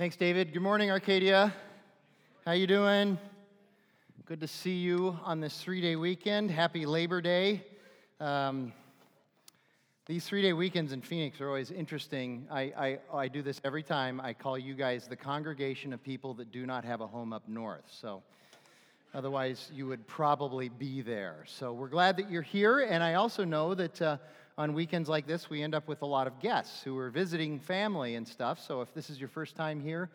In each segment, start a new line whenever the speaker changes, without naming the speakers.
Thanks, David. Good morning, Arcadia. How you doing? Good to see you on this three-day weekend. Happy Labor Day. Um, these three-day weekends in Phoenix are always interesting. I, I, I do this every time. I call you guys the congregation of people that do not have a home up north. So, otherwise, you would probably be there. So, we're glad that you're here. And I also know that. Uh, on weekends like this, we end up with a lot of guests who are visiting family and stuff. So if this is your first time here,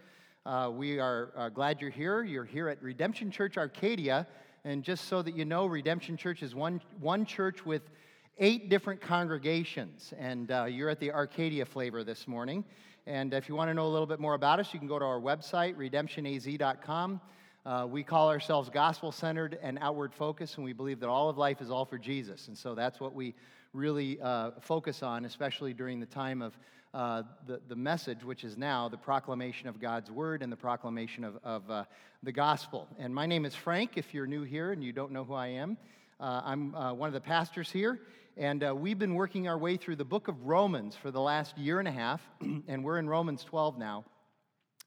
uh, we are uh, glad you're here. You're here at Redemption Church Arcadia. And just so that you know, Redemption Church is one, one church with eight different congregations. And uh, you're at the Arcadia flavor this morning. And if you want to know a little bit more about us, you can go to our website, redemptionaz.com. Uh, we call ourselves gospel centered and outward focused, and we believe that all of life is all for Jesus. And so that's what we really uh, focus on, especially during the time of uh, the, the message, which is now the proclamation of God's word and the proclamation of, of uh, the gospel. And my name is Frank, if you're new here and you don't know who I am. Uh, I'm uh, one of the pastors here, and uh, we've been working our way through the book of Romans for the last year and a half, and we're in Romans 12 now.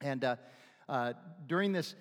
And during this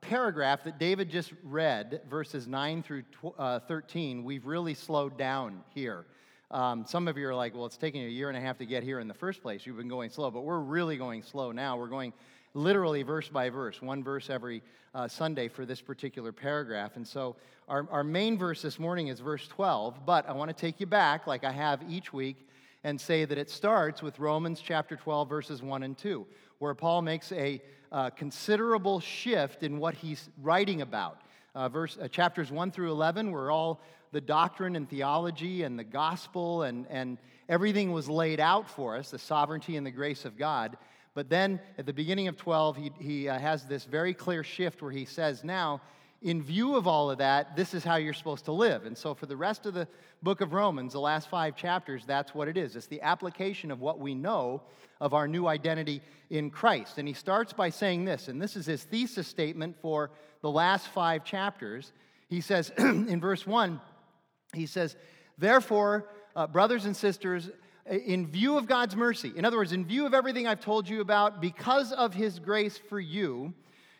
paragraph that David just read, verses 9 through uh, 13, we've really slowed down here. Um, some of you are like, well, it's taking a year and a half to get here in the first place. You've been going slow, but we're really going slow now. We're going literally verse by verse, one verse every uh, Sunday for this particular paragraph. And so our, our main verse this morning is verse 12, but I want to take you back, like I have each week, and say that it starts with Romans chapter 12, verses 1 and 2, where Paul makes a uh, considerable shift in what he's writing about. Uh, verse, uh, chapters 1 through 11 were all the doctrine and theology and the gospel, and, and everything was laid out for us the sovereignty and the grace of God. But then at the beginning of 12, he, he uh, has this very clear shift where he says, Now, in view of all of that, this is how you're supposed to live. And so, for the rest of the book of Romans, the last five chapters, that's what it is. It's the application of what we know of our new identity in Christ. And he starts by saying this, and this is his thesis statement for the last five chapters. He says in verse 1, he says, Therefore, uh, brothers and sisters, in view of God's mercy, in other words, in view of everything I've told you about, because of his grace for you,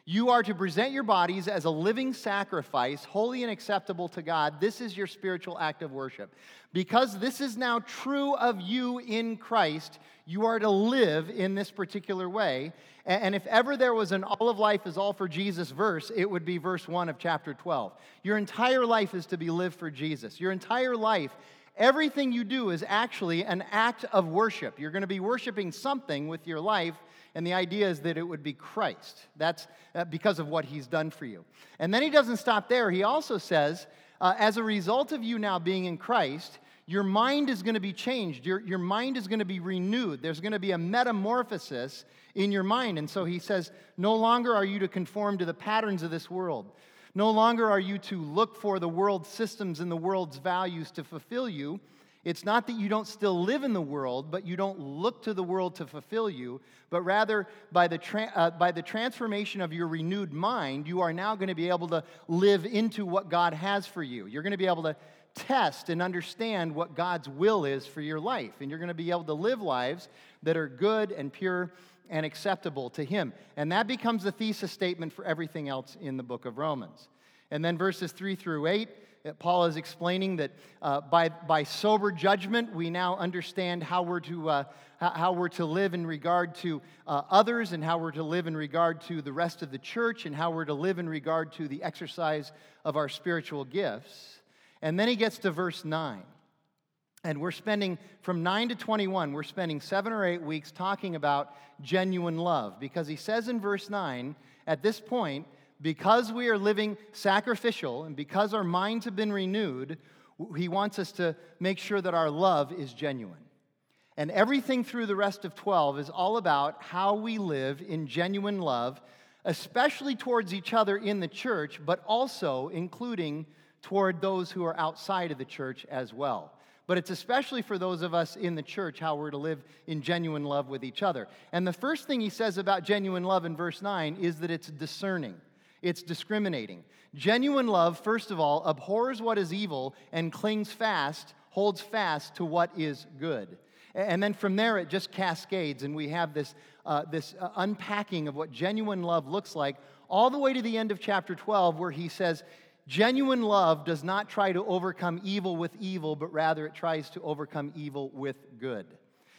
you are to present your bodies as a living sacrifice, holy and acceptable to God. This is your spiritual act of worship. Because this is now true of you in Christ, you are to live in this particular way. And if ever there was an all of life is all for Jesus verse, it would be verse 1 of chapter 12. Your entire life is to be lived for Jesus. Your entire life everything you do is actually an act of worship. You're going to be worshiping something with your life, and the idea is that it would be Christ. That's uh, because of what he's done for you. And then he doesn't stop there. He also says, uh, as a result of you now being in Christ, your mind is going to be changed. Your, your mind is going to be renewed. There's going to be a metamorphosis in your mind. And so he says, no longer are you to conform to the patterns of this world. No longer are you to look for the world's systems and the world's values to fulfill you. It's not that you don't still live in the world, but you don't look to the world to fulfill you, but rather by the, tra- uh, by the transformation of your renewed mind, you are now going to be able to live into what God has for you. You're going to be able to test and understand what God's will is for your life, and you're going to be able to live lives that are good and pure and acceptable to Him. And that becomes the thesis statement for everything else in the book of Romans. And then verses 3 through 8 Paul is explaining that uh, by, by sober judgment, we now understand how we're to, uh, how we're to live in regard to uh, others and how we're to live in regard to the rest of the church and how we're to live in regard to the exercise of our spiritual gifts. And then he gets to verse 9. And we're spending from 9 to 21, we're spending seven or eight weeks talking about genuine love because he says in verse 9, at this point, because we are living sacrificial and because our minds have been renewed, he wants us to make sure that our love is genuine. And everything through the rest of 12 is all about how we live in genuine love, especially towards each other in the church, but also including toward those who are outside of the church as well. But it's especially for those of us in the church how we're to live in genuine love with each other. And the first thing he says about genuine love in verse 9 is that it's discerning. It's discriminating. Genuine love, first of all, abhors what is evil and clings fast, holds fast to what is good. And then from there, it just cascades, and we have this, uh, this uh, unpacking of what genuine love looks like, all the way to the end of chapter 12, where he says, Genuine love does not try to overcome evil with evil, but rather it tries to overcome evil with good.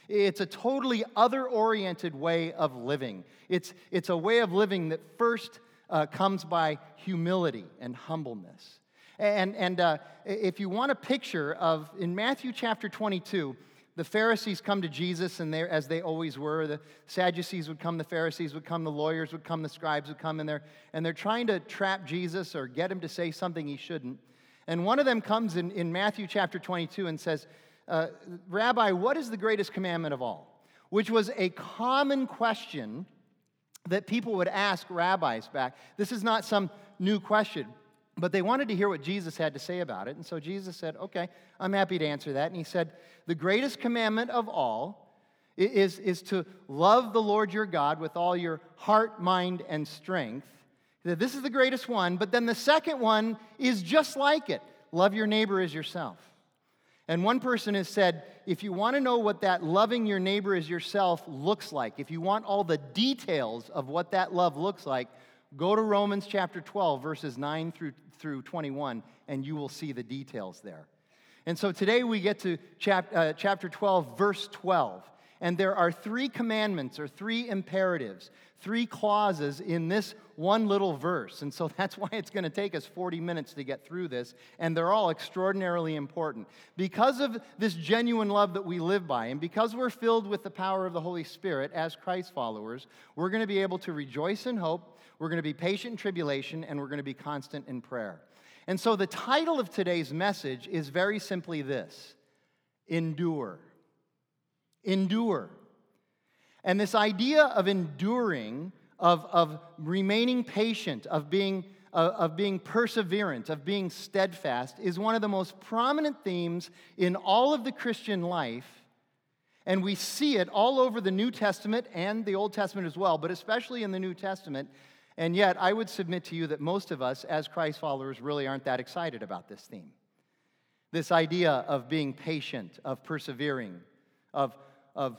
It's a totally other oriented way of living. It's, it's a way of living that first uh, comes by humility and humbleness. And, and uh, if you want a picture of, in Matthew chapter 22, the Pharisees come to Jesus, and as they always were, the Sadducees would come, the Pharisees would come, the lawyers would come, the scribes would come, and they're, and they're trying to trap Jesus or get him to say something he shouldn't. And one of them comes in, in Matthew chapter 22 and says, uh, Rabbi, what is the greatest commandment of all? Which was a common question that people would ask rabbis back. This is not some new question. But they wanted to hear what Jesus had to say about it. And so Jesus said, Okay, I'm happy to answer that. And he said, The greatest commandment of all is, is to love the Lord your God with all your heart, mind, and strength. This is the greatest one. But then the second one is just like it love your neighbor as yourself. And one person has said, if you want to know what that loving your neighbor as yourself looks like, if you want all the details of what that love looks like, go to Romans chapter 12, verses 9 through through 21, and you will see the details there. And so today we get to chap- uh, chapter 12, verse 12. And there are three commandments or three imperatives, three clauses in this one little verse. And so that's why it's going to take us 40 minutes to get through this. And they're all extraordinarily important. Because of this genuine love that we live by, and because we're filled with the power of the Holy Spirit as Christ followers, we're going to be able to rejoice in hope we're going to be patient in tribulation, and we're going to be constant in prayer. And so the title of today's message is very simply this Endure. Endure. And this idea of enduring, of, of remaining patient, of being, of being perseverant, of being steadfast, is one of the most prominent themes in all of the Christian life. And we see it all over the New Testament and the Old Testament as well, but especially in the New Testament. And yet, I would submit to you that most of us, as Christ followers, really aren't that excited about this theme. This idea of being patient, of persevering, of, of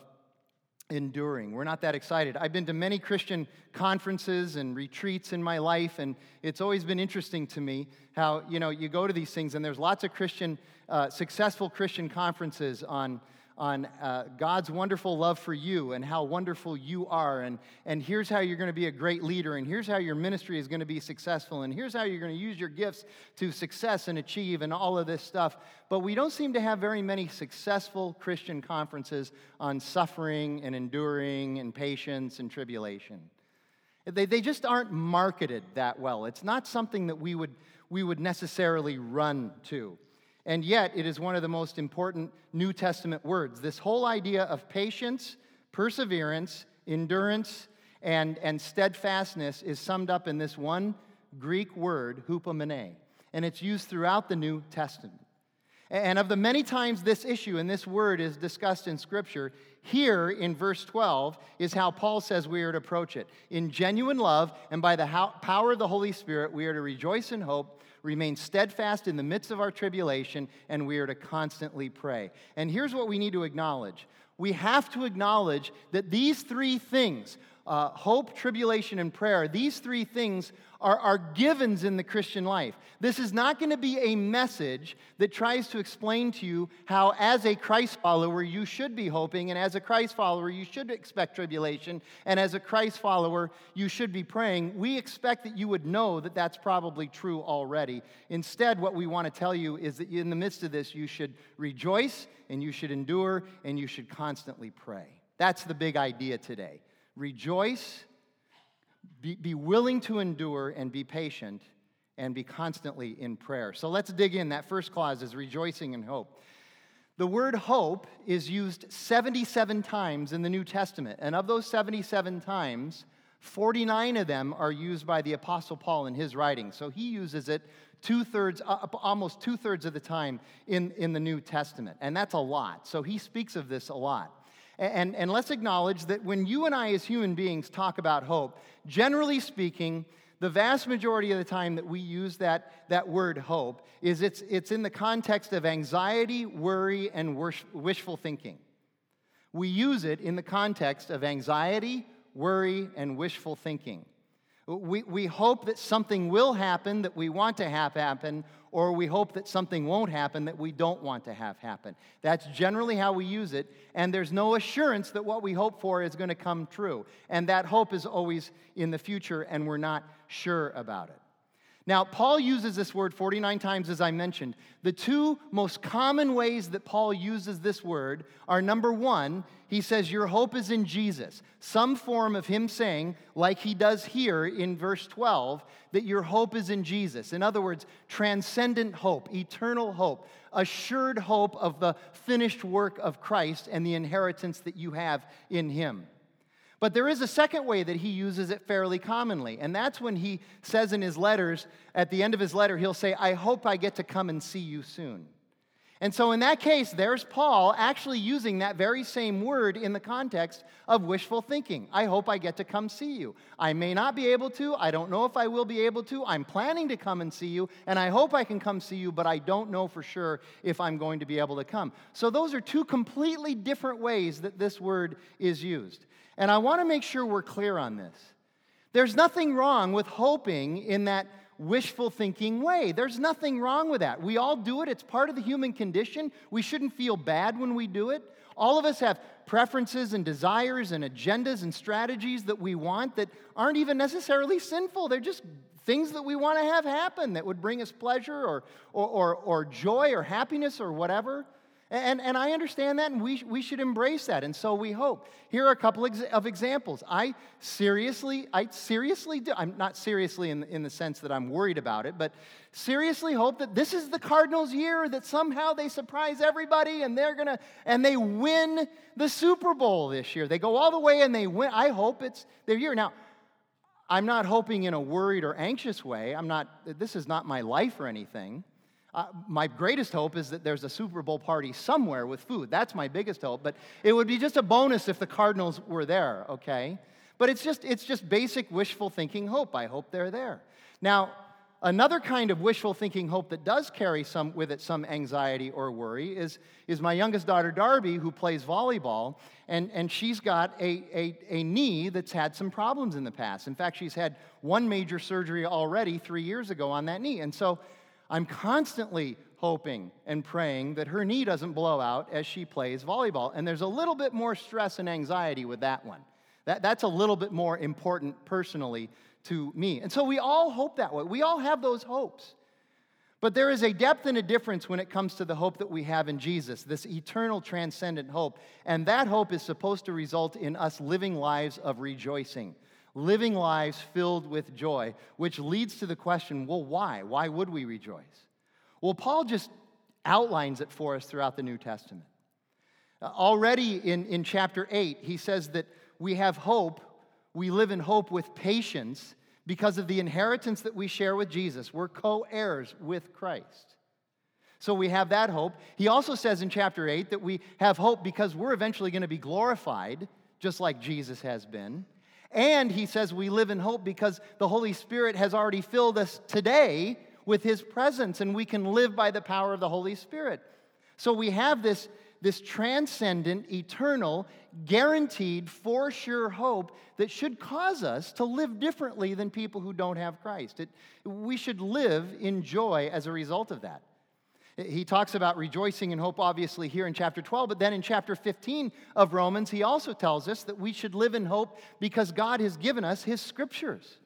enduring. We're not that excited. I've been to many Christian conferences and retreats in my life, and it's always been interesting to me how, you know, you go to these things, and there's lots of Christian, uh, successful Christian conferences on on uh, God's wonderful love for you and how wonderful you are. And, and here's how you're going to be a great leader. And here's how your ministry is going to be successful. And here's how you're going to use your gifts to success and achieve and all of this stuff. But we don't seem to have very many successful Christian conferences on suffering and enduring and patience and tribulation. They, they just aren't marketed that well. It's not something that we would, we would necessarily run to. And yet, it is one of the most important New Testament words. This whole idea of patience, perseverance, endurance, and, and steadfastness is summed up in this one Greek word, hupomene. And it's used throughout the New Testament. And of the many times this issue and this word is discussed in Scripture, here in verse 12 is how Paul says we are to approach it. In genuine love and by the power of the Holy Spirit, we are to rejoice in hope remain steadfast in the midst of our tribulation, and we are to constantly pray. And here's what we need to acknowledge we have to acknowledge that these three things uh, hope, tribulation, and prayer these three things are, are givens in the Christian life. This is not going to be a message that tries to explain to you how, as a Christ follower, you should be hoping, and as a Christ follower, you should expect tribulation, and as a Christ follower, you should be praying. We expect that you would know that that's probably true already. Instead, what we want to tell you is that in the midst of this, you should rejoice, and you should endure, and you should constantly pray. That's the big idea today. Rejoice be, be willing to endure and be patient and be constantly in prayer. So let's dig in. That first clause is rejoicing in hope. The word hope is used 77 times in the New Testament. And of those 77 times, 49 of them are used by the Apostle Paul in his writing. So he uses it two thirds, uh, almost two thirds of the time in, in the New Testament. And that's a lot. So he speaks of this a lot. And, and let's acknowledge that when you and I, as human beings, talk about hope, generally speaking, the vast majority of the time that we use that, that word hope is it's, it's in the context of anxiety, worry, and wish, wishful thinking. We use it in the context of anxiety, worry, and wishful thinking. We, we hope that something will happen that we want to have happen, or we hope that something won't happen that we don't want to have happen. That's generally how we use it, and there's no assurance that what we hope for is going to come true. And that hope is always in the future, and we're not sure about it. Now, Paul uses this word 49 times, as I mentioned. The two most common ways that Paul uses this word are number one, he says, Your hope is in Jesus. Some form of him saying, like he does here in verse 12, that your hope is in Jesus. In other words, transcendent hope, eternal hope, assured hope of the finished work of Christ and the inheritance that you have in him. But there is a second way that he uses it fairly commonly, and that's when he says in his letters, at the end of his letter, he'll say, I hope I get to come and see you soon. And so, in that case, there's Paul actually using that very same word in the context of wishful thinking. I hope I get to come see you. I may not be able to. I don't know if I will be able to. I'm planning to come and see you, and I hope I can come see you, but I don't know for sure if I'm going to be able to come. So, those are two completely different ways that this word is used. And I want to make sure we're clear on this. There's nothing wrong with hoping in that wishful thinking way. There's nothing wrong with that. We all do it, it's part of the human condition. We shouldn't feel bad when we do it. All of us have preferences and desires and agendas and strategies that we want that aren't even necessarily sinful. They're just things that we want to have happen that would bring us pleasure or, or, or, or joy or happiness or whatever. And, and I understand that, and we, we should embrace that, and so we hope. Here are a couple of examples. I seriously, I seriously do, I'm not seriously in, in the sense that I'm worried about it, but seriously hope that this is the Cardinals' year, that somehow they surprise everybody and they're gonna, and they win the Super Bowl this year. They go all the way and they win. I hope it's their year. Now, I'm not hoping in a worried or anxious way. I'm not, this is not my life or anything. Uh, my greatest hope is that there's a Super Bowl party somewhere with food. That's my biggest hope. But it would be just a bonus if the Cardinals were there, okay? But it's just, it's just basic wishful thinking hope. I hope they're there. Now, another kind of wishful thinking hope that does carry some, with it some anxiety or worry is, is my youngest daughter, Darby, who plays volleyball. And, and she's got a, a, a knee that's had some problems in the past. In fact, she's had one major surgery already three years ago on that knee. And so I'm constantly hoping and praying that her knee doesn't blow out as she plays volleyball. And there's a little bit more stress and anxiety with that one. That, that's a little bit more important personally to me. And so we all hope that way. We all have those hopes. But there is a depth and a difference when it comes to the hope that we have in Jesus, this eternal transcendent hope. And that hope is supposed to result in us living lives of rejoicing living lives filled with joy, which leads to the question well, why? Why would we rejoice? Well, Paul just outlines it for us throughout the New Testament. Uh, already in, in chapter 8, he says that we have hope, we live in hope with patience because of the inheritance that we share with Jesus. We're co heirs with Christ. So we have that hope. He also says in chapter 8 that we have hope because we're eventually going to be glorified, just like Jesus has been. And he says we live in hope because the Holy Spirit has already filled us today with his presence, and we can live by the power of the Holy Spirit. So we have this, this transcendent, eternal, guaranteed, for sure hope that should cause us to live differently than people who don't have Christ. It, we should live in joy as a result of that. He talks about rejoicing and hope, obviously, here in chapter 12, but then in chapter 15 of Romans, he also tells us that we should live in hope because God has given us his scriptures.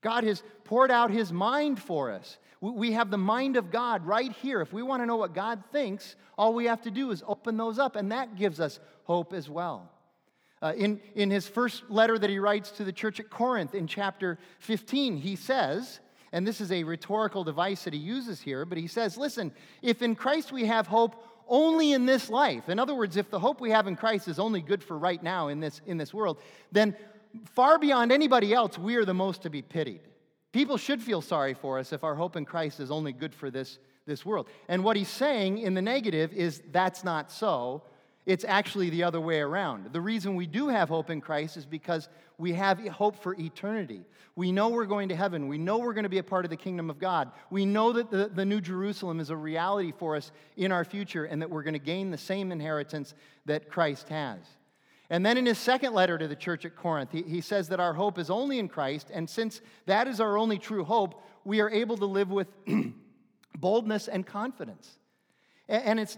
God has poured out his mind for us. We have the mind of God right here. If we want to know what God thinks, all we have to do is open those up, and that gives us hope as well. Uh, in, in his first letter that he writes to the church at Corinth in chapter 15, he says, and this is a rhetorical device that he uses here, but he says, listen, if in Christ we have hope only in this life, in other words, if the hope we have in Christ is only good for right now in this, in this world, then far beyond anybody else, we are the most to be pitied. People should feel sorry for us if our hope in Christ is only good for this, this world. And what he's saying in the negative is that's not so. It's actually the other way around. The reason we do have hope in Christ is because we have hope for eternity. We know we're going to heaven. We know we're going to be a part of the kingdom of God. We know that the, the New Jerusalem is a reality for us in our future and that we're going to gain the same inheritance that Christ has. And then in his second letter to the church at Corinth, he, he says that our hope is only in Christ, and since that is our only true hope, we are able to live with boldness and confidence. And, and it's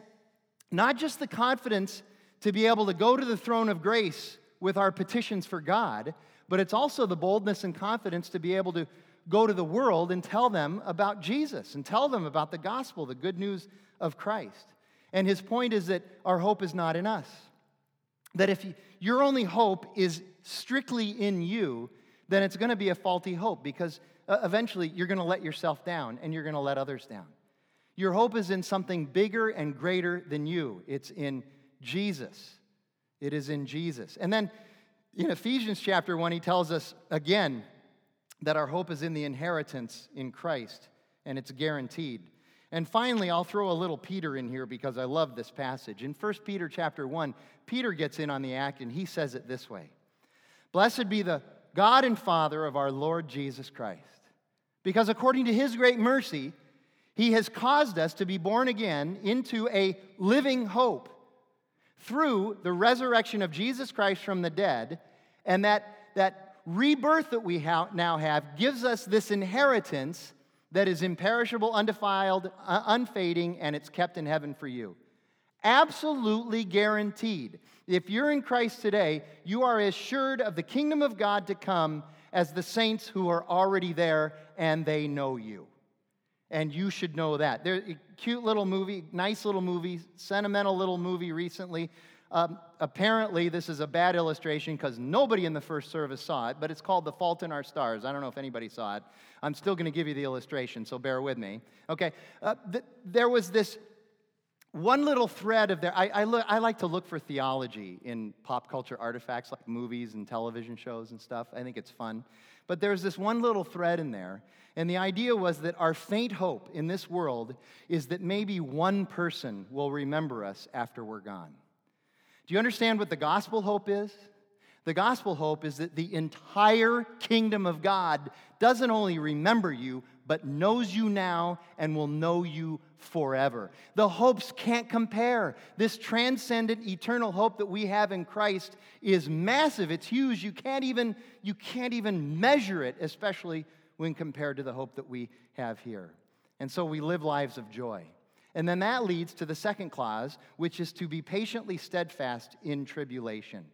not just the confidence to be able to go to the throne of grace with our petitions for God, but it's also the boldness and confidence to be able to go to the world and tell them about Jesus and tell them about the gospel, the good news of Christ. And his point is that our hope is not in us. That if your only hope is strictly in you, then it's going to be a faulty hope because uh, eventually you're going to let yourself down and you're going to let others down. Your hope is in something bigger and greater than you, it's in Jesus. It is in Jesus. And then in Ephesians chapter 1, he tells us again that our hope is in the inheritance in Christ and it's guaranteed. And finally, I'll throw a little Peter in here because I love this passage. In 1 Peter chapter 1, Peter gets in on the act and he says it this way Blessed be the God and Father of our Lord Jesus Christ, because according to his great mercy, he has caused us to be born again into a living hope through the resurrection of Jesus Christ from the dead, and that, that rebirth that we ha- now have gives us this inheritance that is imperishable, undefiled, uh, unfading, and it's kept in heaven for you. Absolutely guaranteed. If you're in Christ today, you are assured of the kingdom of God to come as the saints who are already there and they know you. And you should know that. There's a cute little movie, nice little movie, sentimental little movie recently um, apparently, this is a bad illustration because nobody in the first service saw it, but it's called The Fault in Our Stars. I don't know if anybody saw it. I'm still going to give you the illustration, so bear with me. Okay, uh, th- there was this one little thread of there. I, I, look, I like to look for theology in pop culture artifacts like movies and television shows and stuff. I think it's fun. But there's this one little thread in there, and the idea was that our faint hope in this world is that maybe one person will remember us after we're gone. Do you understand what the gospel hope is? The gospel hope is that the entire kingdom of God doesn't only remember you, but knows you now and will know you forever. The hopes can't compare. This transcendent eternal hope that we have in Christ is massive. It's huge. You can't even you can't even measure it, especially when compared to the hope that we have here. And so we live lives of joy. And then that leads to the second clause, which is to be patiently steadfast in tribulation.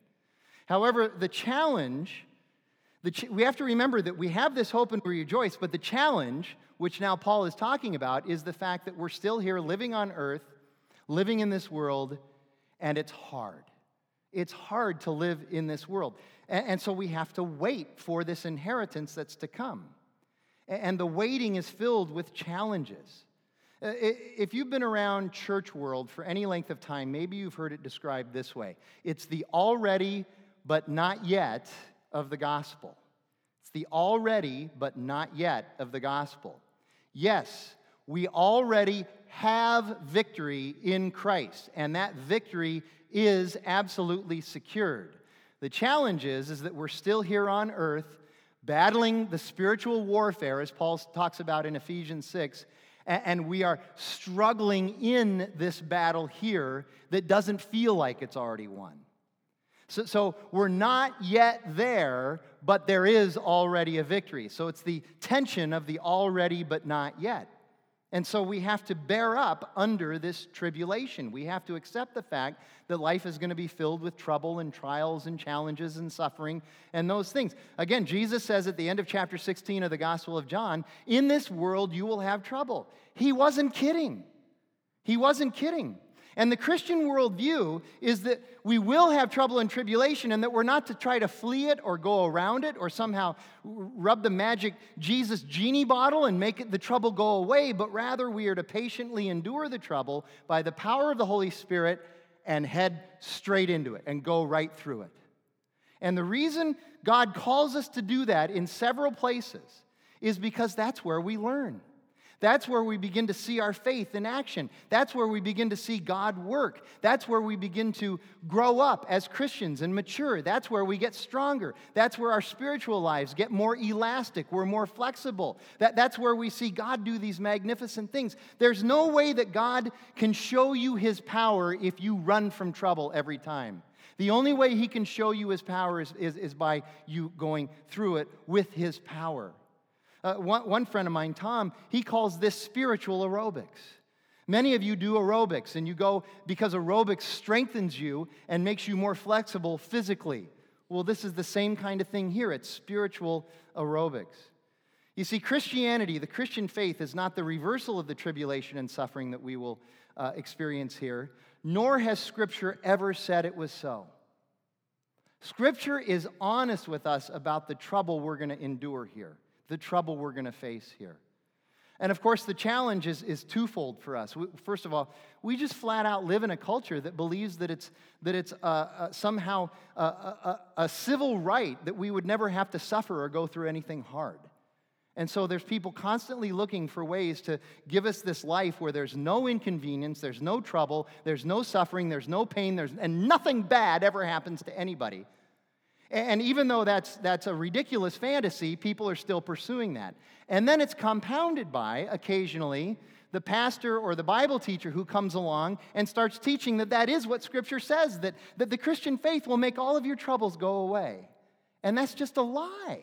However, the challenge, ch- we have to remember that we have this hope and we rejoice, but the challenge, which now Paul is talking about, is the fact that we're still here living on earth, living in this world, and it's hard. It's hard to live in this world. And, and so we have to wait for this inheritance that's to come. And, and the waiting is filled with challenges. If you've been around church world for any length of time, maybe you've heard it described this way it's the already but not yet of the gospel. It's the already but not yet of the gospel. Yes, we already have victory in Christ, and that victory is absolutely secured. The challenge is, is that we're still here on earth battling the spiritual warfare, as Paul talks about in Ephesians 6 and we are struggling in this battle here that doesn't feel like it's already won. So, so, we're not yet there, but there is already a victory. So it's the tension of the already but not yet. And so we have to bear up under this tribulation. We have to accept the fact that life is going to be filled with trouble and trials and challenges and suffering and those things. Again, Jesus says at the end of chapter 16 of the Gospel of John, In this world you will have trouble. He wasn't kidding. He wasn't kidding. And the Christian worldview is that we will have trouble and tribulation, and that we're not to try to flee it or go around it or somehow rub the magic Jesus genie bottle and make the trouble go away, but rather we are to patiently endure the trouble by the power of the Holy Spirit and head straight into it and go right through it. And the reason God calls us to do that in several places is because that's where we learn. That's where we begin to see our faith in action. That's where we begin to see God work. That's where we begin to grow up as Christians and mature. That's where we get stronger. That's where our spiritual lives get more elastic. We're more flexible. That, that's where we see God do these magnificent things. There's no way that God can show you his power if you run from trouble every time. The only way he can show you his power is, is, is by you going through it with his power. Uh, one, one friend of mine, Tom, he calls this spiritual aerobics. Many of you do aerobics, and you go because aerobics strengthens you and makes you more flexible physically. Well, this is the same kind of thing here. It's spiritual aerobics. You see, Christianity, the Christian faith, is not the reversal of the tribulation and suffering that we will uh, experience here, nor has Scripture ever said it was so. Scripture is honest with us about the trouble we're going to endure here, the trouble we're going to face here. And of course, the challenge is, is twofold for us. We, first of all, we just flat out live in a culture that believes that it's, that it's uh, uh, somehow a, a, a civil right that we would never have to suffer or go through anything hard. And so there's people constantly looking for ways to give us this life where there's no inconvenience, there's no trouble, there's no suffering, there's no pain, there's, and nothing bad ever happens to anybody. And even though that's, that's a ridiculous fantasy, people are still pursuing that. And then it's compounded by, occasionally, the pastor or the Bible teacher who comes along and starts teaching that that is what Scripture says, that, that the Christian faith will make all of your troubles go away. And that's just a lie.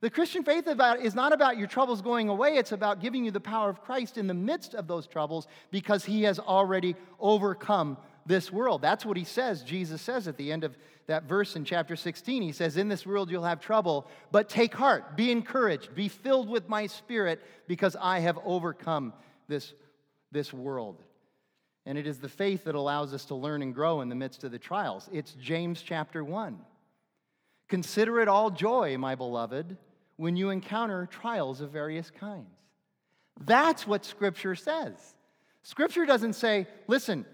The Christian faith about, is not about your troubles going away, it's about giving you the power of Christ in the midst of those troubles because he has already overcome this world. That's what he says, Jesus says at the end of that verse in chapter 16. He says, In this world you'll have trouble, but take heart, be encouraged, be filled with my spirit because I have overcome this, this world. And it is the faith that allows us to learn and grow in the midst of the trials. It's James chapter 1. Consider it all joy, my beloved when you encounter trials of various kinds. That's what Scripture says. Scripture doesn't say, listen,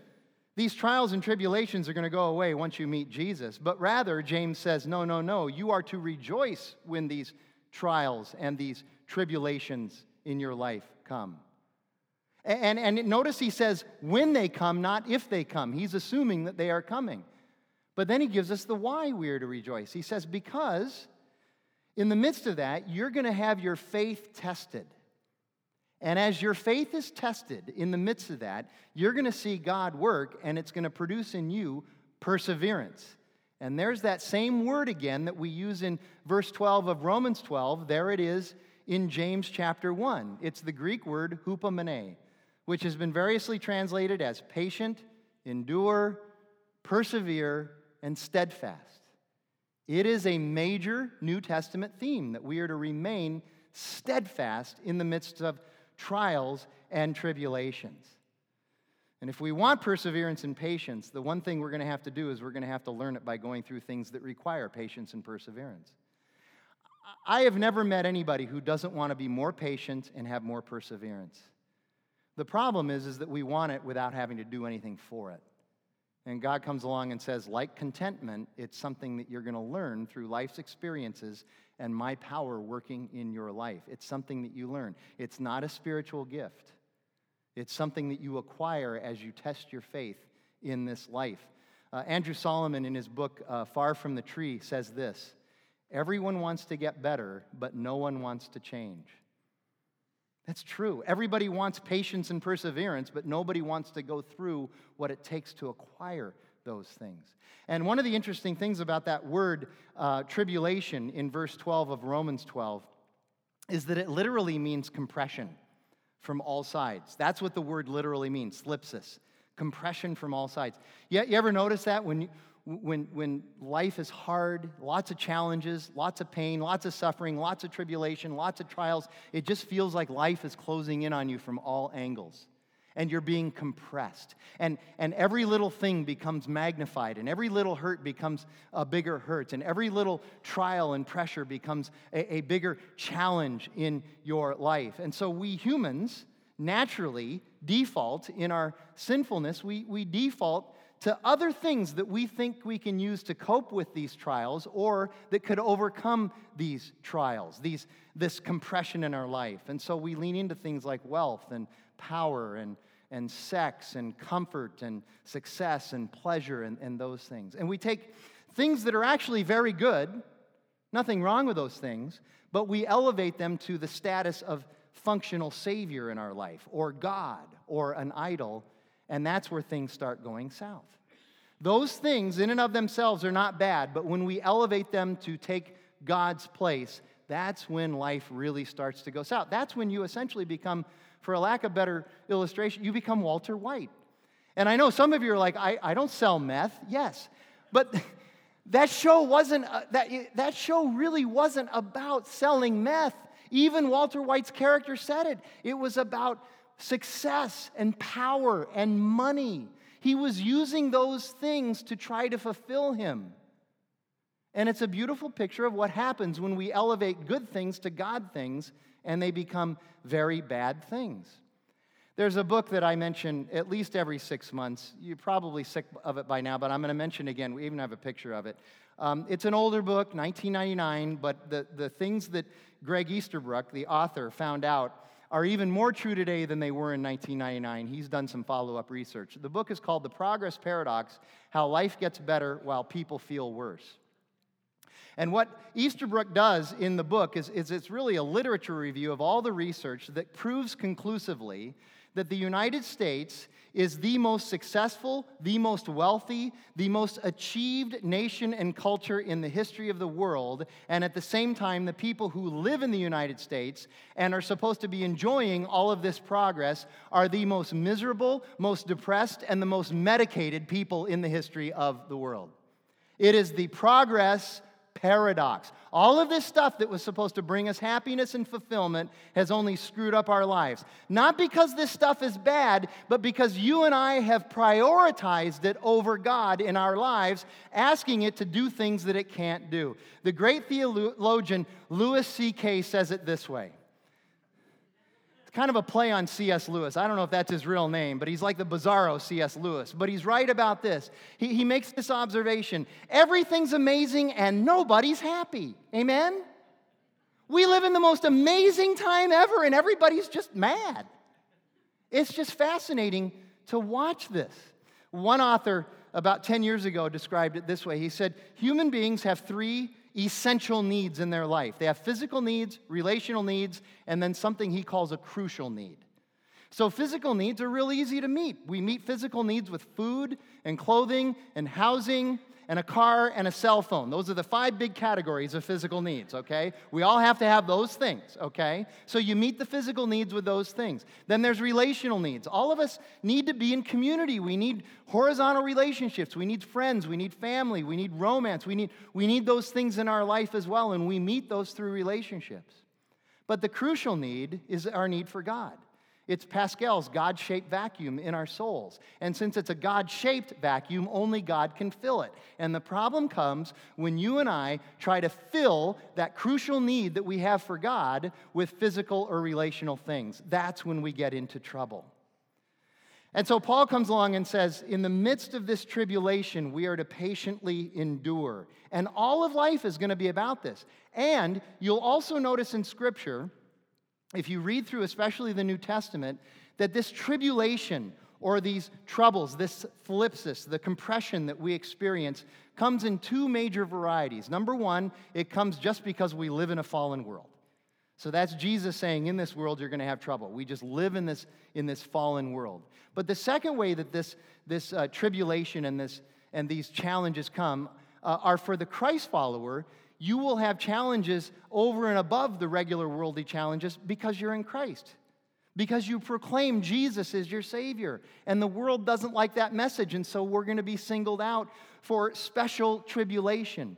these trials and tribulations are going to go away once you meet Jesus. But rather, James says, no, no, no. You are to rejoice when these trials and these tribulations in your life come. And, and notice he says, when they come, not if they come. He's assuming that they are coming. But then he gives us the why we are to rejoice. He says, because in the midst of that, you're going to have your faith tested. And as your faith is tested in the midst of that, you're going to see God work, and it's going to produce in you perseverance. And there's that same word again that we use in verse 12 of Romans 12. There it is in James chapter 1. It's the Greek word hupomene, which has been variously translated as patient, endure, persevere, and steadfast. It is a major New Testament theme that we are to remain steadfast in the midst of trials and tribulations. And if we want perseverance and patience, the one thing we're going to have to do is we're going to have to learn it by going through things that require patience and perseverance. I have never met anybody who doesn't want to be more patient and have more perseverance. The problem is, is that we want it without having to do anything for it. And God comes along and says, like contentment, it's something that you're going to learn through life's experiences and my power working in your life. It's something that you learn. It's not a spiritual gift, it's something that you acquire as you test your faith in this life. Uh, Andrew Solomon, in his book, uh, Far from the Tree, says this Everyone wants to get better, but no one wants to change. That's true. Everybody wants patience and perseverance, but nobody wants to go through what it takes to acquire those things. And one of the interesting things about that word uh, tribulation in verse 12 of Romans 12 is that it literally means compression from all sides. That's what the word literally means, thlipsis, compression from all sides. You, you ever notice that when when, when life is hard, lots of challenges, lots of pain, lots of suffering, lots of tribulation, lots of trials, it just feels like life is closing in on you from all angles. And you're being compressed. And, and every little thing becomes magnified, and every little hurt becomes a bigger hurt, and every little trial and pressure becomes a, a bigger challenge in your life. And so, we humans naturally default in our sinfulness, we, we default to other things that we think we can use to cope with these trials or that could overcome these trials, these, this compression in our life. And so we lean into things like wealth and power and, and sex and comfort and success and pleasure and, and those things. And we take things that are actually very good, nothing wrong with those things, but we elevate them to the status of functional savior in our life or God or an idol and that's where things start going south. Those things, in and of themselves, are not bad, but when we elevate them to take God's place, that's when life really starts to go south. That's when you essentially become, for a lack of better illustration, you become Walter White. And I know some of you are like, I, I don't sell meth. Yes. But that show wasn't, uh, that, that show really wasn't about selling meth. Even Walter White's character said it. It was about success and power and money. He was using those things to try to fulfill him. And it's a beautiful picture of what happens when we elevate good things to God things and they become very bad things. There's a book that I mention at least every six months. You're probably sick of it by now, but I'm going to mention again. We even have a picture of it. Um, it's an older book, 1999, but the, the things that Greg Easterbrook, the author, found out are even more true today than they were in 1999. He's done some follow up research. The book is called The Progress Paradox How Life Gets Better While People Feel Worse. And what Easterbrook does in the book is, is it's really a literature review of all the research that proves conclusively that the United States is the most successful, the most wealthy, the most achieved nation and culture in the history of the world. And at the same time, the people who live in the United States and are supposed to be enjoying all of this progress are the most miserable, most depressed, and the most medicated people in the history of the world. It is the progress paradox. All of this stuff that was supposed to bring us happiness and fulfillment has only screwed up our lives. Not because this stuff is bad, but because you and I have prioritized it over God in our lives, asking it to do things that it can't do. The great theologian Louis C.K. says it this way kind of a play on C.S. Lewis. I don't know if that's his real name, but he's like the bizarro C.S. Lewis. But he's right about this. He, he makes this observation everything's amazing and nobody's happy. Amen? We live in the most amazing time ever and everybody's just mad. It's just fascinating to watch this. One author about 10 years ago described it this way he said, Human beings have three essential needs in their life. They have physical needs, relational needs, and then something he calls a crucial need. So, physical needs are real easy to meet. We meet physical needs with food and clothing and housing and a car and a cell phone. Those are the five big categories of physical needs, okay? We all have to have those things, okay? So you meet the physical needs with those things. Then there's relational needs. All of us need to be in community. We need horizontal relationships. We need friends. We need family. We need romance. We need, we need those things in our life as well, and we meet those through relationships. But the crucial need is our need for God. It's Pascal's God shaped vacuum in our souls. And since it's a God shaped vacuum, only God can fill it. And the problem comes when you and I try to fill that crucial need that we have for God with physical or relational things. That's when we get into trouble. And so Paul comes along and says, In the midst of this tribulation, we are to patiently endure. And all of life is going to be about this. And you'll also notice in Scripture, if you read through, especially the New Testament, that this tribulation or these troubles, this thlipsis, the compression that we experience, comes in two major varieties. Number one, it comes just because we live in a fallen world. So that's Jesus saying, in this world, you're going to have trouble. We just live in this, in this fallen world. But the second way that this, this uh, tribulation and, this, and these challenges come uh, are for the Christ follower you will have challenges over and above the regular worldly challenges because you're in Christ, because you proclaim Jesus is your Savior. And the world doesn't like that message, and so we're going to be singled out for special tribulation.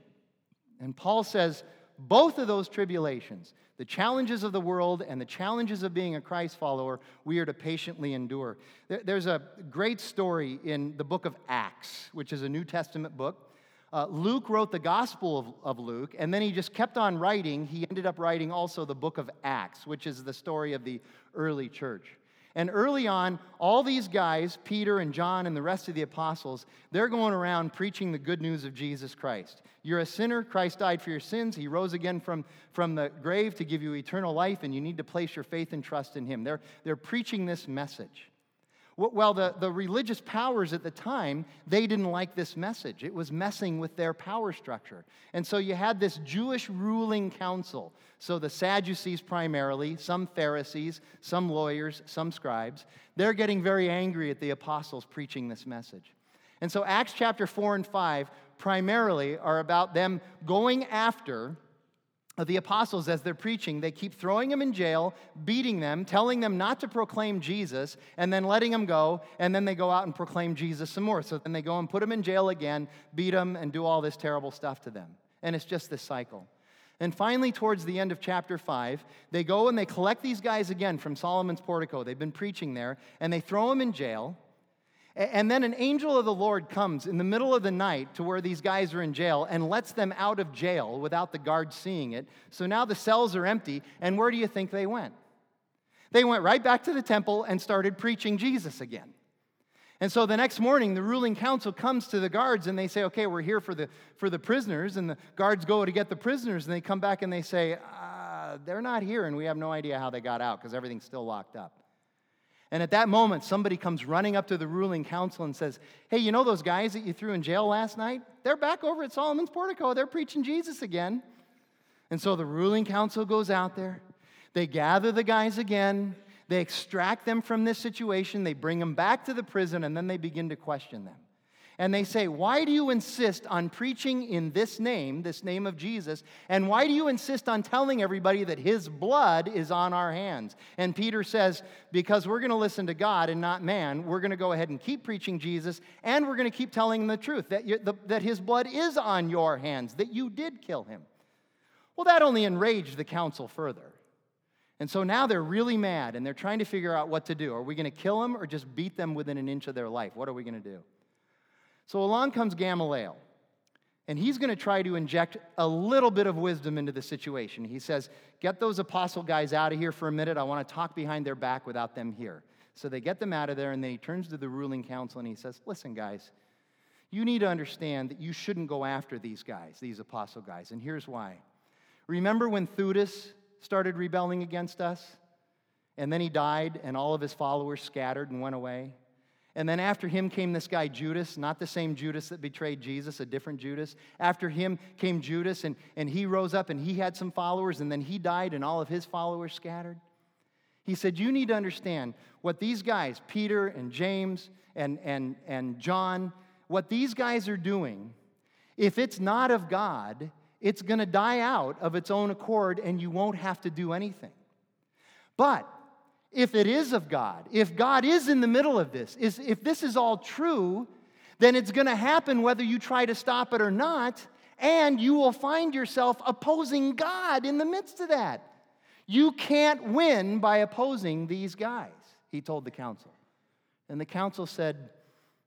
And Paul says both of those tribulations, the challenges of the world and the challenges of being a Christ follower, we are to patiently endure. There's a great story in the book of Acts, which is a New Testament book. Uh, Luke wrote the Gospel of, of Luke, and then he just kept on writing. He ended up writing also the book of Acts, which is the story of the early church. And early on, all these guys, Peter and John and the rest of the apostles, they're going around preaching the good news of Jesus Christ. You're a sinner, Christ died for your sins, He rose again from, from the grave to give you eternal life, and you need to place your faith and trust in Him. They're, they're preaching this message. Well, the, the religious powers at the time, they didn't like this message. It was messing with their power structure. And so you had this Jewish ruling council. So the Sadducees primarily, some Pharisees, some lawyers, some scribes, they're getting very angry at the apostles preaching this message. And so Acts chapter 4 and 5 primarily are about them going after the apostles as they're preaching. They keep throwing them in jail, beating them, telling them not to proclaim Jesus, and then letting them go, and then they go out and proclaim Jesus some more. So then they go and put them in jail again, beat them, and do all this terrible stuff to them. And it's just this cycle. And finally, towards the end of chapter 5, they go and they collect these guys again from Solomon's portico. They've been preaching there, and they throw them in jail. And then an angel of the Lord comes in the middle of the night to where these guys are in jail and lets them out of jail without the guards seeing it. So now the cells are empty, and where do you think they went? They went right back to the temple and started preaching Jesus again. And so the next morning, the ruling council comes to the guards and they say, Okay, we're here for the, for the prisoners. And the guards go to get the prisoners and they come back and they say, uh, They're not here and we have no idea how they got out because everything's still locked up. And at that moment, somebody comes running up to the ruling council and says, Hey, you know those guys that you threw in jail last night? They're back over at Solomon's portico. They're preaching Jesus again. And so the ruling council goes out there. They gather the guys again. They extract them from this situation. They bring them back to the prison, and then they begin to question them. And they say, Why do you insist on preaching in this name, this name of Jesus? And why do you insist on telling everybody that his blood is on our hands? And Peter says, Because we're going to listen to God and not man, we're going to go ahead and keep preaching Jesus, and we're going to keep telling the truth that, you, the, that his blood is on your hands, that you did kill him. Well, that only enraged the council further. And so now they're really mad and they're trying to figure out what to do. Are we going to kill them or just beat them within an inch of their life? What are we going to do? So along comes Gamaliel, and he's going to try to inject a little bit of wisdom into the situation. He says, Get those apostle guys out of here for a minute. I want to talk behind their back without them here. So they get them out of there, and then he turns to the ruling council and he says, Listen, guys, you need to understand that you shouldn't go after these guys, these apostle guys, and here's why. Remember when Theudas started rebelling against us? And then he died, and all of his followers scattered and went away. And then after him came this guy Judas, not the same Judas that betrayed Jesus, a different Judas. After him came Judas, and, and he rose up and he had some followers, and then he died, and all of his followers scattered. He said, You need to understand what these guys, Peter and James and, and, and John, what these guys are doing, if it's not of God, it's going to die out of its own accord, and you won't have to do anything. But if it is of God, if God is in the middle of this, is, if this is all true, then it's going to happen whether you try to stop it or not, and you will find yourself opposing God in the midst of that. You can't win by opposing these guys, he told the council. And the council said,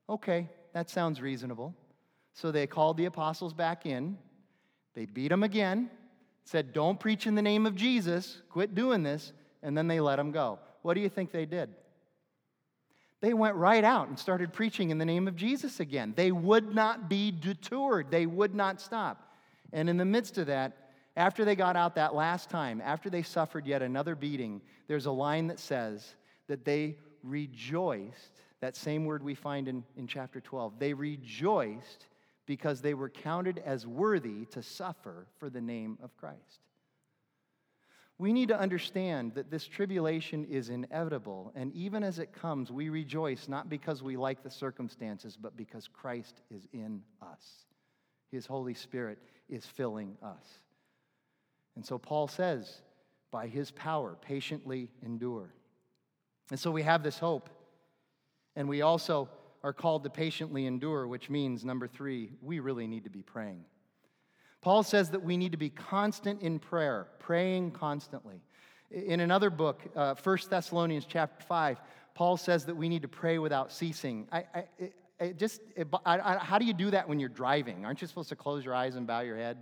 Okay, that sounds reasonable. So they called the apostles back in. They beat them again, said, Don't preach in the name of Jesus, quit doing this, and then they let them go what do you think they did? They went right out and started preaching in the name of Jesus again. They would not be detoured, they would not stop. And in the midst of that, after they got out that last time, after they suffered yet another beating, there's a line that says that they rejoiced. That same word we find in, in chapter 12. They rejoiced because they were counted as worthy to suffer for the name of Christ. We need to understand that this tribulation is inevitable, and even as it comes, we rejoice not because we like the circumstances, but because Christ is in us. His Holy Spirit is filling us. And so Paul says, by his power, patiently endure. And so we have this hope, and we also are called to patiently endure, which means, number three, we really need to be praying. Paul says that we need to be constant in prayer, praying constantly. In another book, uh, 1 Thessalonians chapter 5, Paul says that we need to pray without ceasing. I, I, just, it, I, how do you do that when you're driving? Aren't you supposed to close your eyes and bow your head?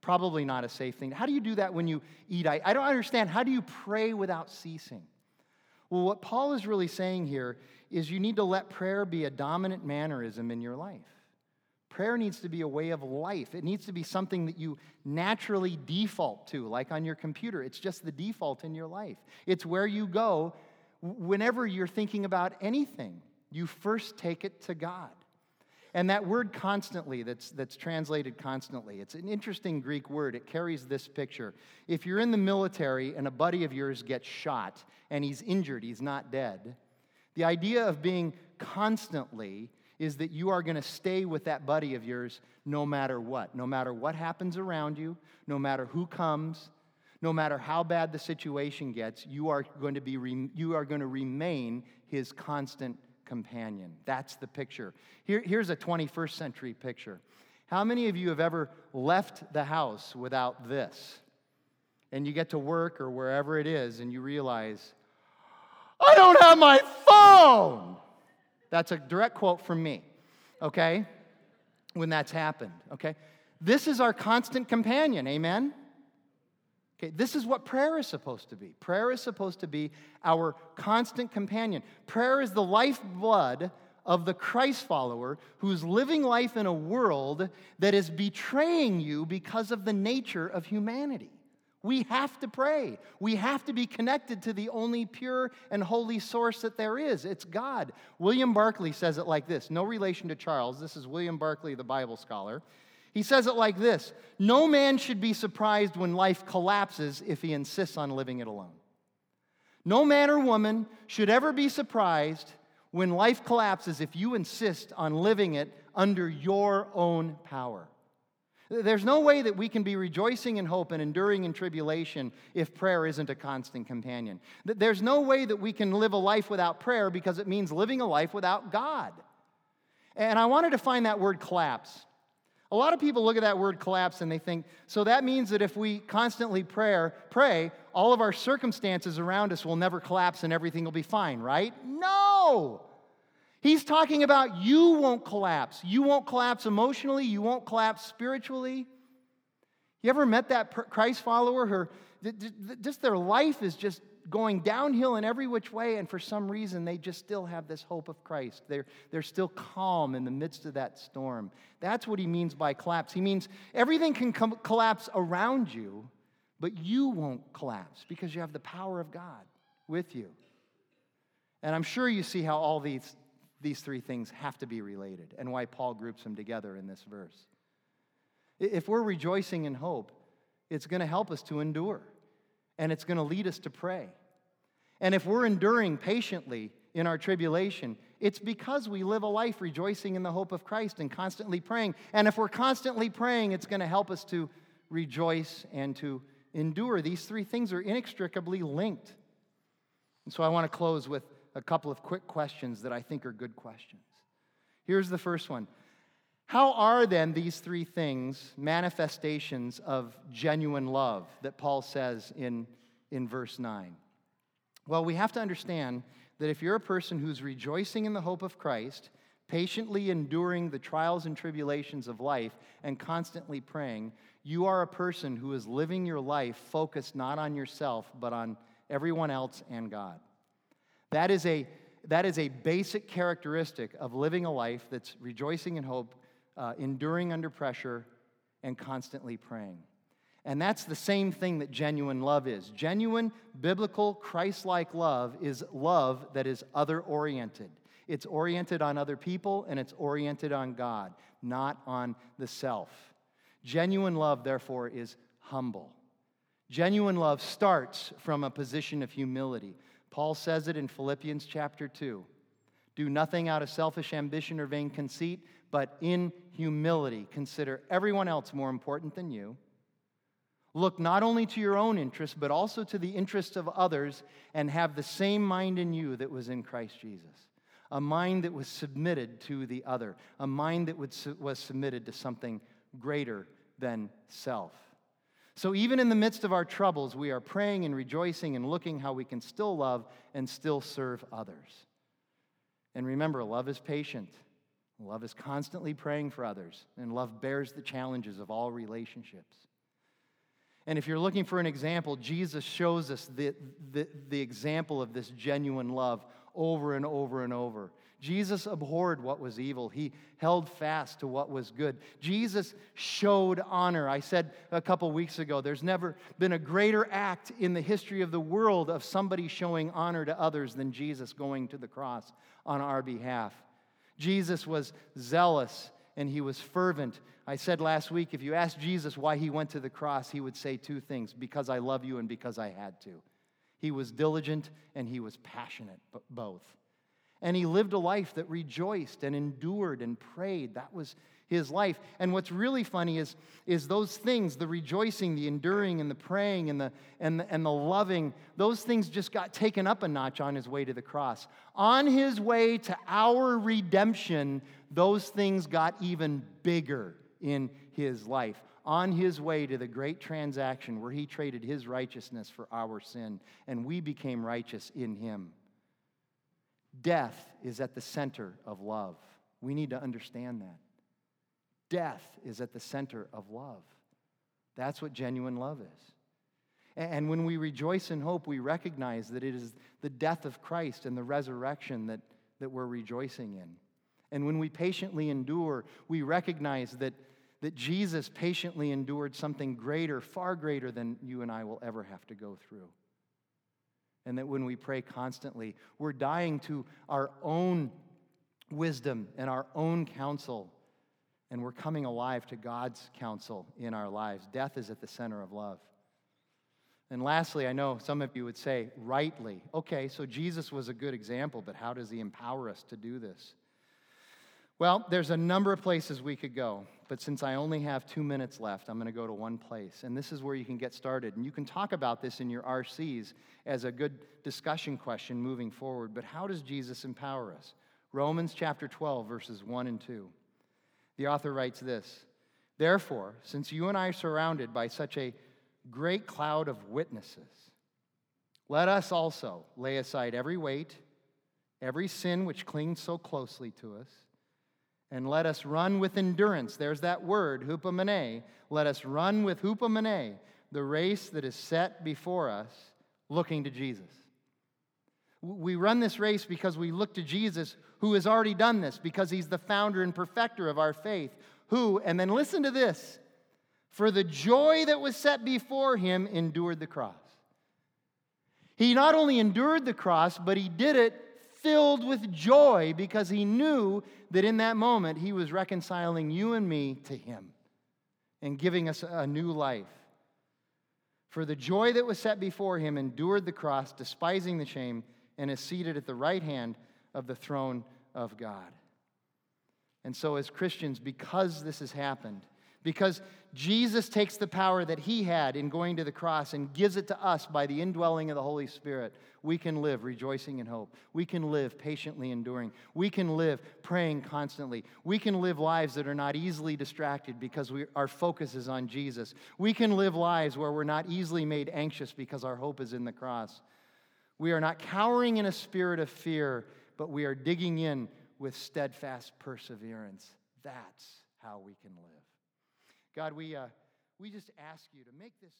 Probably not a safe thing. How do you do that when you eat? I, I don't understand. How do you pray without ceasing? Well, what Paul is really saying here is you need to let prayer be a dominant mannerism in your life. Prayer needs to be a way of life. It needs to be something that you naturally default to, like on your computer. It's just the default in your life. It's where you go whenever you're thinking about anything. You first take it to God. And that word constantly, that's, that's translated constantly, it's an interesting Greek word. It carries this picture. If you're in the military and a buddy of yours gets shot and he's injured, he's not dead, the idea of being constantly is that you are going to stay with that buddy of yours no matter what. No matter what happens around you, no matter who comes, no matter how bad the situation gets, you are going to, be, you are going to remain his constant companion. That's the picture. Here, here's a 21st century picture. How many of you have ever left the house without this? And you get to work or wherever it is, and you realize, I don't have my phone. That's a direct quote from me, okay? When that's happened, okay? This is our constant companion, amen? Okay, this is what prayer is supposed to be. Prayer is supposed to be our constant companion. Prayer is the lifeblood of the Christ follower who's living life in a world that is betraying you because of the nature of humanity. We have to pray. We have to be connected to the only pure and holy source that there is. It's God. William Barclay says it like this no relation to Charles. This is William Barclay, the Bible scholar. He says it like this No man should be surprised when life collapses if he insists on living it alone. No man or woman should ever be surprised when life collapses if you insist on living it under your own power. There's no way that we can be rejoicing in hope and enduring in tribulation if prayer isn't a constant companion. There's no way that we can live a life without prayer because it means living a life without God. And I wanted to find that word collapse. A lot of people look at that word collapse and they think, so that means that if we constantly prayer, pray, all of our circumstances around us will never collapse and everything will be fine, right? No! He's talking about you won't collapse. You won't collapse emotionally. You won't collapse spiritually. You ever met that Christ follower who just their life is just going downhill in every which way, and for some reason they just still have this hope of Christ. They're, they're still calm in the midst of that storm. That's what he means by collapse. He means everything can come, collapse around you, but you won't collapse because you have the power of God with you. And I'm sure you see how all these these three things have to be related and why Paul groups them together in this verse. If we're rejoicing in hope, it's going to help us to endure and it's going to lead us to pray. And if we're enduring patiently in our tribulation, it's because we live a life rejoicing in the hope of Christ and constantly praying. And if we're constantly praying, it's going to help us to rejoice and to endure. These three things are inextricably linked. And so I want to close with a couple of quick questions that I think are good questions. Here's the first one How are then these three things manifestations of genuine love that Paul says in, in verse 9? Well, we have to understand that if you're a person who's rejoicing in the hope of Christ, patiently enduring the trials and tribulations of life, and constantly praying, you are a person who is living your life focused not on yourself, but on everyone else and God. That is a, that is a basic characteristic of living a life that's rejoicing in hope, uh, enduring under pressure, and constantly praying. And that's the same thing that genuine love is. Genuine, biblical, Christ like love is love that is other oriented. It's oriented on other people and it's oriented on God, not on the self. Genuine love, therefore, is humble. Genuine love starts from a position of humility. Paul says it in Philippians chapter 2. Do nothing out of selfish ambition or vain conceit, but in humility consider everyone else more important than you. Look not only to your own interests, but also to the interests of others, and have the same mind in you that was in Christ Jesus. A mind that was submitted to the other, a mind that was submitted to something greater than self. So, even in the midst of our troubles, we are praying and rejoicing and looking how we can still love and still serve others. And remember, love is patient. Love is constantly praying for others, and love bears the challenges of all relationships. And if you're looking for an example, Jesus shows us the, the, the example of this genuine love over and over and over. Jesus abhorred what was evil. He held fast to what was good. Jesus showed honor. I said a couple weeks ago, there's never been a greater act in the history of the world of somebody showing honor to others than Jesus going to the cross on our behalf. Jesus was zealous and he was fervent. I said last week, if you ask Jesus why he went to the cross, he would say two things because I love you and because I had to. He was diligent and he was passionate, both. And he lived a life that rejoiced and endured and prayed. That was his life. And what's really funny is, is those things the rejoicing, the enduring, and the praying, and the, and, the, and the loving those things just got taken up a notch on his way to the cross. On his way to our redemption, those things got even bigger in his life. On his way to the great transaction where he traded his righteousness for our sin, and we became righteous in him. Death is at the center of love. We need to understand that. Death is at the center of love. That's what genuine love is. And when we rejoice in hope, we recognize that it is the death of Christ and the resurrection that, that we're rejoicing in. And when we patiently endure, we recognize that, that Jesus patiently endured something greater, far greater than you and I will ever have to go through. And that when we pray constantly, we're dying to our own wisdom and our own counsel, and we're coming alive to God's counsel in our lives. Death is at the center of love. And lastly, I know some of you would say, rightly, okay, so Jesus was a good example, but how does he empower us to do this? Well, there's a number of places we could go, but since I only have two minutes left, I'm going to go to one place. And this is where you can get started. And you can talk about this in your RCs as a good discussion question moving forward. But how does Jesus empower us? Romans chapter 12, verses 1 and 2. The author writes this Therefore, since you and I are surrounded by such a great cloud of witnesses, let us also lay aside every weight, every sin which clings so closely to us and let us run with endurance. There's that word, hupomene. Let us run with hupomene, the race that is set before us, looking to Jesus. We run this race because we look to Jesus, who has already done this, because he's the founder and perfecter of our faith, who, and then listen to this, for the joy that was set before him endured the cross. He not only endured the cross, but he did it filled with joy because he knew that in that moment he was reconciling you and me to him and giving us a new life. For the joy that was set before him endured the cross, despising the shame, and is seated at the right hand of the throne of God. And so, as Christians, because this has happened, because Jesus takes the power that he had in going to the cross and gives it to us by the indwelling of the Holy Spirit. We can live rejoicing in hope. We can live patiently enduring. We can live praying constantly. We can live lives that are not easily distracted because we, our focus is on Jesus. We can live lives where we're not easily made anxious because our hope is in the cross. We are not cowering in a spirit of fear, but we are digging in with steadfast perseverance. That's how we can live. God, we, uh, we just ask you to make this